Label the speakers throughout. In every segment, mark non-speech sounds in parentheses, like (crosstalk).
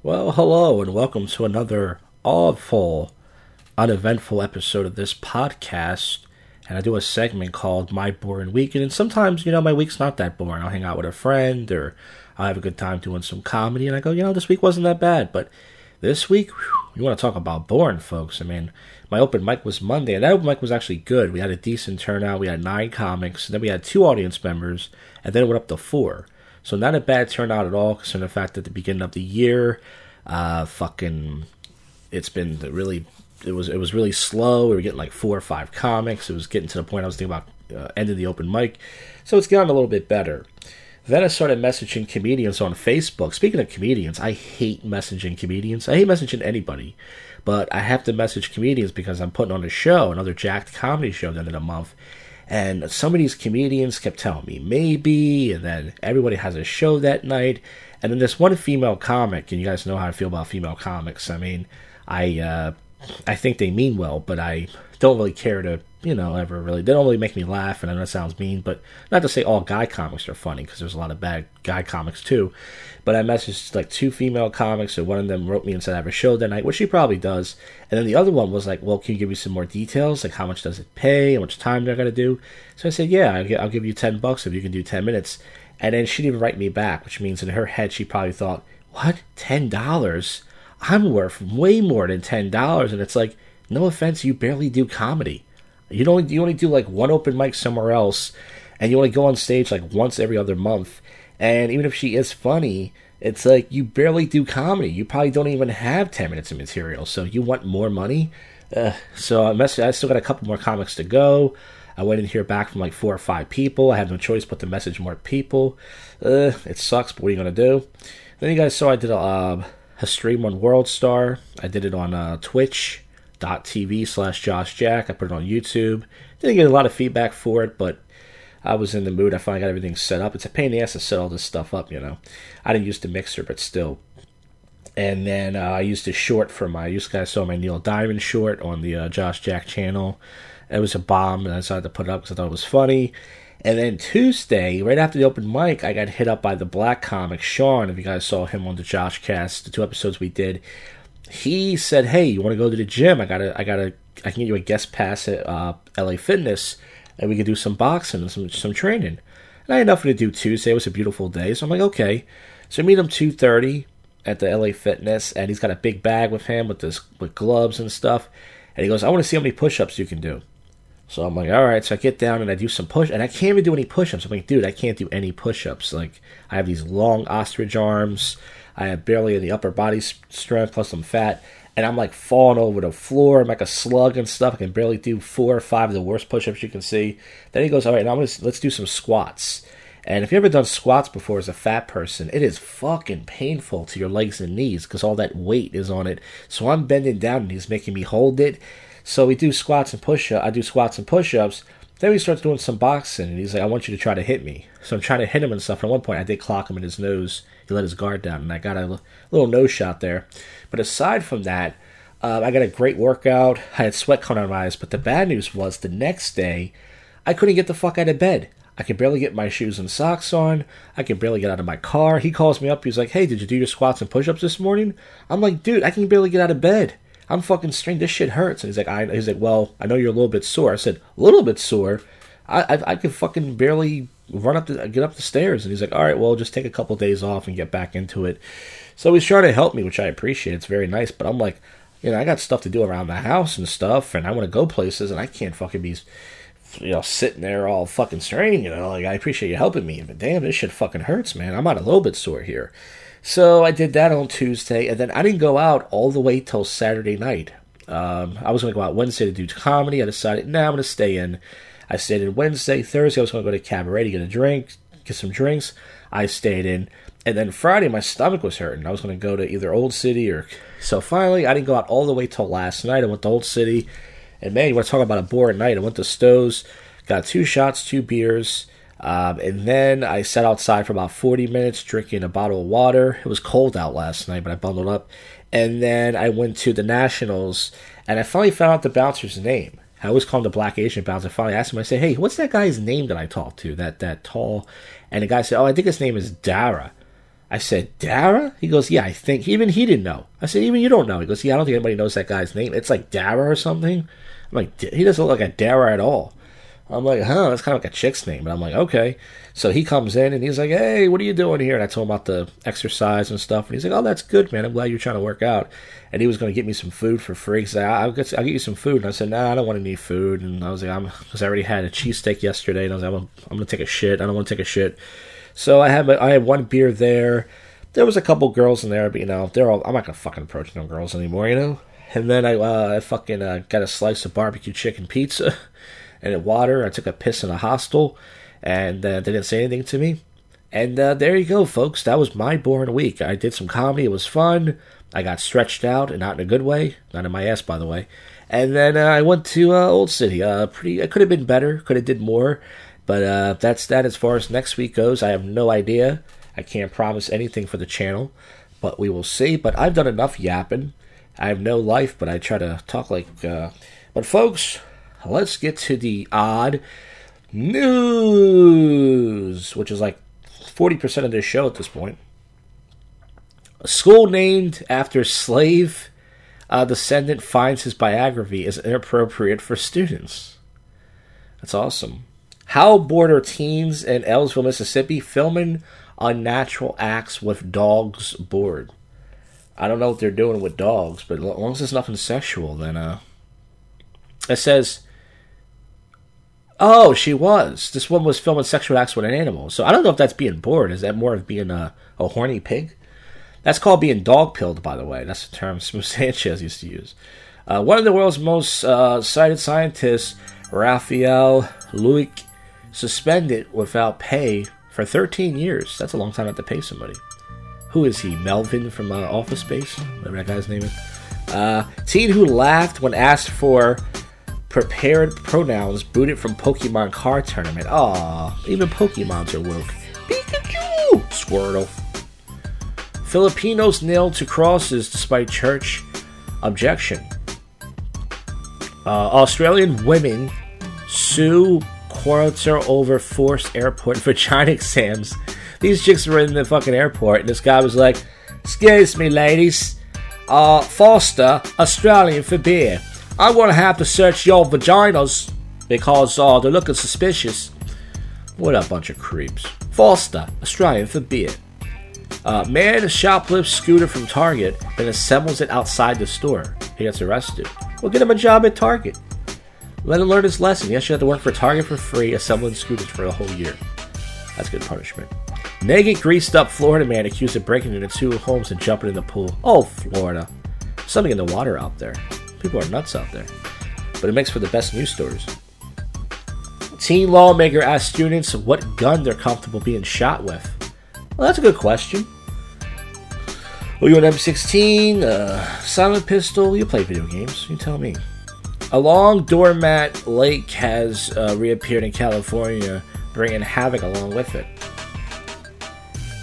Speaker 1: Well, hello, and welcome to another awful, uneventful episode of this podcast. And I do a segment called My Boring Weekend. And sometimes, you know, my week's not that boring. I'll hang out with a friend or I'll have a good time doing some comedy. And I go, you know, this week wasn't that bad. But this week, whew, you want to talk about boring, folks. I mean, my open mic was Monday, and that open mic was actually good. We had a decent turnout. We had nine comics, and then we had two audience members, and then it went up to four. So not a bad turnout at all, considering the fact that the beginning of the year, uh, fucking, it's been really, it was it was really slow. We were getting like four or five comics. It was getting to the point I was thinking about uh, ending the open mic. So it's gotten a little bit better. Then I started messaging comedians on Facebook. Speaking of comedians, I hate messaging comedians. I hate messaging anybody, but I have to message comedians because I'm putting on a show, another jacked comedy show at in a month. And some of these comedians kept telling me maybe, and then everybody has a show that night. And then this one female comic, and you guys know how I feel about female comics. I mean, I uh, I think they mean well, but I don't really care to, you know, ever really. They don't really make me laugh, and I know that sounds mean, but not to say all guy comics are funny, because there's a lot of bad guy comics too. But I messaged like two female comics, and one of them wrote me and said I have a show that night, which she probably does. And then the other one was like, well, can you give me some more details? Like, how much does it pay? How much time do I got to do? So I said, yeah, I'll give you 10 bucks if you can do 10 minutes. And then she didn't write me back, which means in her head, she probably thought, what? $10? I'm worth way more than $10. And it's like, no offense, you barely do comedy. You don't you only do like one open mic somewhere else, and you only go on stage like once every other month. And even if she is funny, it's like you barely do comedy. You probably don't even have ten minutes of material. So you want more money. Uh, so I mess- I still got a couple more comics to go. I went in here back from like four or five people. I had no choice but to message more people. Uh, it sucks, but what are you gonna do? Then you guys saw I did a, uh, a stream on World Star. I did it on uh, Twitch twitch.tv slash Josh Jack. I put it on YouTube. Didn't get a lot of feedback for it, but I was in the mood. I finally got everything set up. It's a pain in the ass to set all this stuff up, you know. I didn't use the mixer, but still. And then uh, I used a short for my, you guys saw my Neil Diamond short on the uh, Josh Jack channel. It was a bomb, and I decided to put it up because I thought it was funny. And then Tuesday, right after the open mic, I got hit up by the black comic Sean. If you guys saw him on the Josh Cast, the two episodes we did, he said, "Hey, you want to go to the gym? I gotta, I gotta, I can get you a guest pass at uh, LA Fitness, and we can do some boxing and some some training." And I had nothing to do Tuesday. It was a beautiful day, so I'm like, "Okay." So I meet him two thirty at the LA Fitness, and he's got a big bag with him with this with gloves and stuff. And he goes, "I want to see how many push-ups you can do." So I'm like, all right. So I get down and I do some push, and I can't even do any push-ups. I'm like, dude, I can't do any push-ups. Like I have these long ostrich arms. I have barely any upper body strength, plus I'm fat, and I'm like falling over the floor. I'm like a slug and stuff. I can barely do four or five of the worst push-ups you can see. Then he goes, all right, now let's let's do some squats. And if you've ever done squats before as a fat person, it is fucking painful to your legs and knees because all that weight is on it. So I'm bending down and he's making me hold it. So we do squats and push ups. I do squats and push ups. Then we start doing some boxing, and he's like, I want you to try to hit me. So I'm trying to hit him and stuff. At one point, I did clock him in his nose. He let his guard down, and I got a little nose shot there. But aside from that, uh, I got a great workout. I had sweat coming out of my eyes. But the bad news was the next day, I couldn't get the fuck out of bed. I could barely get my shoes and socks on. I could barely get out of my car. He calls me up. He's like, Hey, did you do your squats and push ups this morning? I'm like, Dude, I can barely get out of bed. I'm fucking strained. This shit hurts. And he's like, I, he's like, well, I know you're a little bit sore. I said, a little bit sore. I, I, I could fucking barely run up the get up the stairs. And he's like, all right, well, just take a couple of days off and get back into it. So he's trying to help me, which I appreciate. It's very nice. But I'm like, you know, I got stuff to do around the house and stuff, and I want to go places, and I can't fucking be, you know, sitting there all fucking strained. You know, like I appreciate you helping me, but damn, this shit fucking hurts, man. I'm out a little bit sore here. So I did that on Tuesday, and then I didn't go out all the way till Saturday night. Um, I was going to go out Wednesday to do comedy. I decided, now nah, I'm going to stay in. I stayed in Wednesday. Thursday, I was going to go to Cabaret to get a drink, get some drinks. I stayed in. And then Friday, my stomach was hurting. I was going to go to either Old City or. So finally, I didn't go out all the way till last night. I went to Old City. And man, you want to talk about a boring night. I went to Stowe's, got two shots, two beers. Um, and then I sat outside for about 40 minutes drinking a bottle of water. It was cold out last night, but I bundled up. And then I went to the Nationals, and I finally found out the bouncer's name. I always call him the Black Asian bouncer. I finally asked him, I say, hey, what's that guy's name that I talked to, that, that tall? And the guy said, oh, I think his name is Dara. I said, Dara? He goes, yeah, I think. Even he didn't know. I said, even you don't know. He goes, yeah, I don't think anybody knows that guy's name. It's like Dara or something. I'm like, he doesn't look like a Dara at all. I'm like, huh, that's kind of like a chick's name. And I'm like, okay. So he comes in and he's like, hey, what are you doing here? And I told him about the exercise and stuff. And he's like, oh, that's good, man. I'm glad you're trying to work out. And he was going to get me some food for free. He's like, I'll get, I'll get you some food. And I said, nah, I don't want any food. And I was like, I'm, because I already had a cheesesteak yesterday. And I was like, I'm, I'm going to take a shit. I don't want to take a shit. So I had, I had one beer there. There was a couple girls in there, but you know, they're all, I'm not going to fucking approach no girls anymore, you know? And then I, uh, I fucking uh, got a slice of barbecue chicken pizza. (laughs) and water. I took a piss in a hostel, and uh, they didn't say anything to me. And uh, there you go, folks. That was my boring week. I did some comedy. It was fun. I got stretched out, and not in a good way. Not in my ass, by the way. And then uh, I went to uh, Old City. Uh, pretty. I could have been better. Could have did more. But uh, that's that. As far as next week goes, I have no idea. I can't promise anything for the channel, but we will see. But I've done enough yapping. I have no life, but I try to talk like. but folks, let's get to the odd news, which is like 40% of this show at this point. A school named after slave uh, descendant finds his biography is inappropriate for students. That's awesome. How border teens in Ellisville, Mississippi filming unnatural acts with dogs bored. I don't know what they're doing with dogs, but as long as it's nothing sexual, then uh, it says Oh, she was. This one was filming sexual acts with an animal. So I don't know if that's being bored. Is that more of being a, a horny pig? That's called being dog pilled, by the way. That's the term (laughs) Smooth Sanchez used to use. Uh, one of the world's most uh, cited scientists, Rafael Luque, suspended without pay for 13 years. That's a long time not to pay somebody. Who is he? Melvin from uh, Office Space? Whatever that guy's name is. Uh, teen who laughed when asked for prepared pronouns booted from Pokemon card tournament. Aw, even Pokemons are woke. Pikachu! Squirtle. Filipinos nailed to crosses despite church objection. Uh, Australian women sue Qatar over forced airport (laughs) vagina exams. These chicks were in the fucking airport, and this guy was like, Excuse me, ladies. Uh, Foster, Australian for beer. I'm gonna have to search your vaginas because uh, they're looking suspicious. What a bunch of creeps. Foster, Australian for beer. Uh, man shoplifts scooter from Target and assembles it outside the store. He gets arrested. We'll get him a job at Target. Let him learn his lesson. He actually had to work for Target for free, assembling scooters for a whole year. That's good punishment. Naked, greased up Florida man accused of breaking into two homes and jumping in the pool. Oh, Florida. Something in the water out there. People are nuts out there. But it makes for the best news stories. Teen lawmaker asks students what gun they're comfortable being shot with. Well, that's a good question. Are you an M16, uh, silent pistol? You play video games. You tell me. A long doormat lake has uh, reappeared in California, bringing havoc along with it.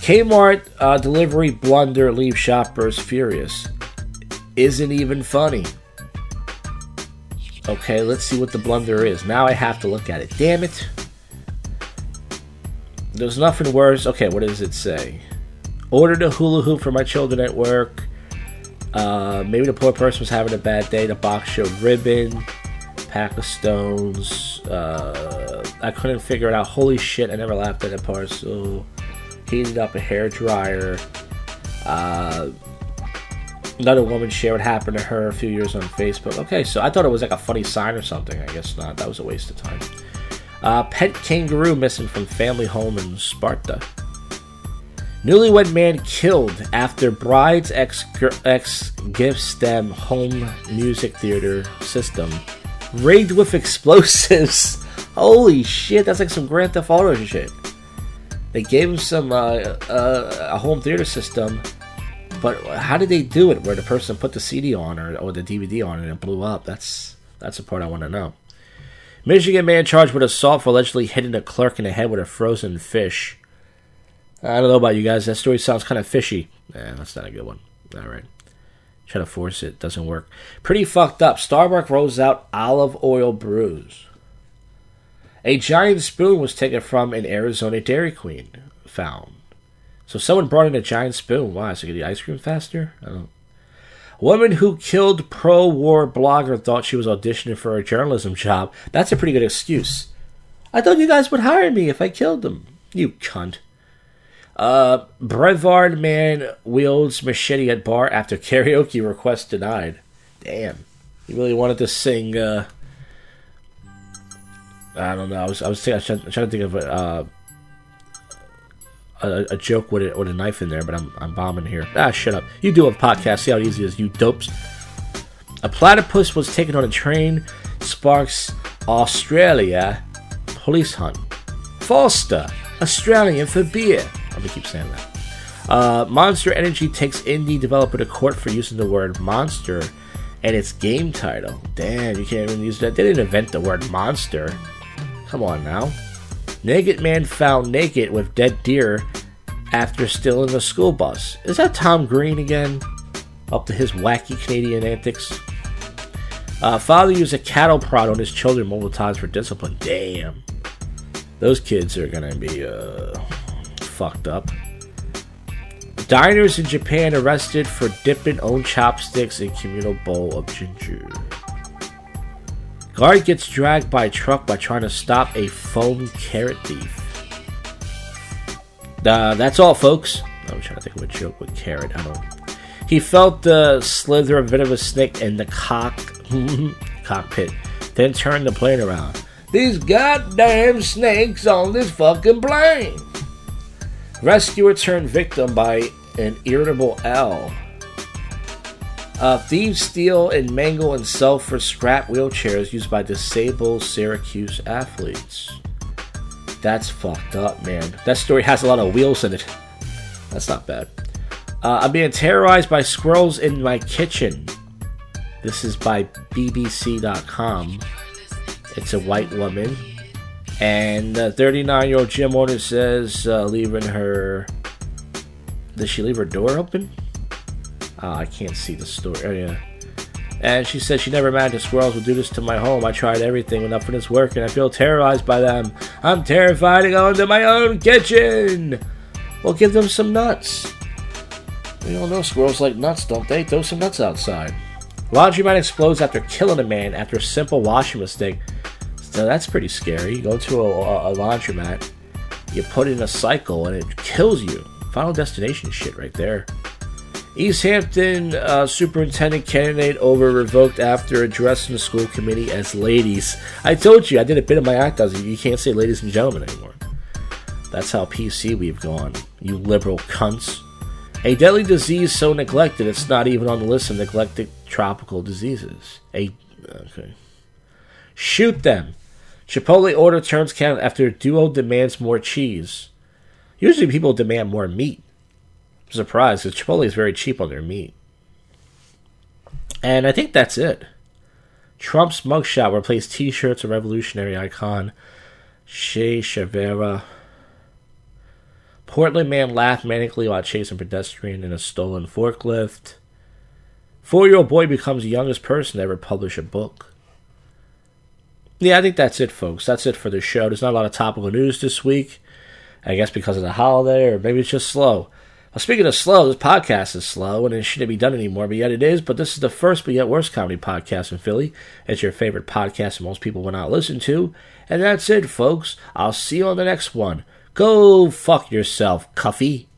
Speaker 1: Kmart uh, delivery blunder leaves shoppers furious. Isn't even funny. Okay, let's see what the blunder is. Now I have to look at it. Damn it. There's nothing worse. Okay, what does it say? Ordered a hula hoop for my children at work. Uh, maybe the poor person was having a bad day. The box showed ribbon, pack of stones. Uh, I couldn't figure it out. Holy shit, I never laughed at a parcel. Heated up a hair dryer. Uh, another woman shared what happened to her a few years on Facebook. Okay, so I thought it was like a funny sign or something. I guess not. That was a waste of time. Uh, pet kangaroo missing from family home in Sparta. Newlywed man killed after bride's ex ex gifts them home music theater system rigged with (laughs) explosives. Holy shit, that's like some Grand Theft Auto shit. They gave him some uh, uh, a home theater system but how did they do it? Where the person put the CD on or, or the DVD on and it blew up? That's that's the part I want to know. Michigan man charged with assault for allegedly hitting a clerk in the head with a frozen fish. I don't know about you guys. That story sounds kind of fishy. Yeah, that's not a good one. All right. Try to force it. Doesn't work. Pretty fucked up. Starbucks rolls out olive oil brews. A giant spoon was taken from an Arizona Dairy Queen found. So someone brought in a giant spoon. Why? So get the ice cream faster? I don't. Woman who killed pro-war blogger thought she was auditioning for a journalism job. That's a pretty good excuse. I thought you guys would hire me if I killed them. You cunt. Uh, Brevard man wields machete at bar after (laughs) karaoke request denied. Damn. He really wanted to sing, uh, I don't know. I was, I was, thinking, I was trying to think of a, uh, a, a, joke with a, with a knife in there, but I'm, I'm bombing here. Ah, shut up. You do a podcast. See how easy it is, you dopes. A platypus was taken on a train. Sparks Australia police hunt. Foster, Australian for beer. I'm gonna keep saying that. Uh, Monster Energy takes indie developer to court for using the word monster and its game title. Damn, you can't even use that. They didn't invent the word monster. Come on now. Naked man found naked with dead deer after stealing a school bus. Is that Tom Green again? Up to his wacky Canadian antics. Uh, father used a cattle prod on his children multiple times for discipline. Damn. Those kids are gonna be uh, fucked up. Diners in Japan arrested for dipping own chopsticks in communal bowl of ginger. Guard gets dragged by truck by trying to stop a foam carrot thief. Uh, that's all, folks. I'm trying to think of a joke with carrot. I don't. He felt the slither of a bit of a snake in the cock (laughs) cockpit, then turned the plane around. These goddamn snakes on this fucking plane. Rescuer turned victim by an irritable L. Uh, thieves steal and mangle and sell for scrap wheelchairs used by disabled Syracuse athletes. That's fucked up, man. That story has a lot of wheels in it. That's not bad. Uh, I'm being terrorized by squirrels in my kitchen. This is by BBC.com. It's a white woman. And the 39 year old gym owner says, uh, leaving her. Does she leave her door open? Oh, I can't see the story. Oh, yeah. And she says she never imagined squirrels would do this to my home. I tried everything, but nothing is working. I feel terrorized by them. I'm terrified to go into my own kitchen. Well, give them some nuts. We all know squirrels like nuts, don't they? Throw some nuts outside. Laundry Laundromat explodes after killing a man after a simple washing mistake. So that's pretty scary. You go to a, a laundromat, you put in a cycle, and it kills you. Final destination shit right there. East Hampton uh, superintendent candidate over revoked after addressing the school committee as ladies. I told you, I did a bit of my act you can't say ladies and gentlemen anymore. That's how PC we've gone, you liberal cunts. A deadly disease so neglected it's not even on the list of neglected tropical diseases. A okay. Shoot them. Chipotle order turns count after duo demands more cheese. Usually people demand more meat surprised because Chipotle is very cheap on their meat. And I think that's it. Trump's mugshot replaced T-shirts of revolutionary icon Che Guevara. Portland man laughed manically while chasing pedestrian in a stolen forklift. Four-year-old boy becomes the youngest person to ever publish a book. Yeah, I think that's it, folks. That's it for the show. There's not a lot of topical news this week. I guess because of the holiday, or maybe it's just slow. Well, speaking of slow, this podcast is slow and it shouldn't be done anymore, but yet it is. But this is the first but yet worst comedy podcast in Philly. It's your favorite podcast that most people will not listen to. And that's it, folks. I'll see you on the next one. Go fuck yourself, Cuffy.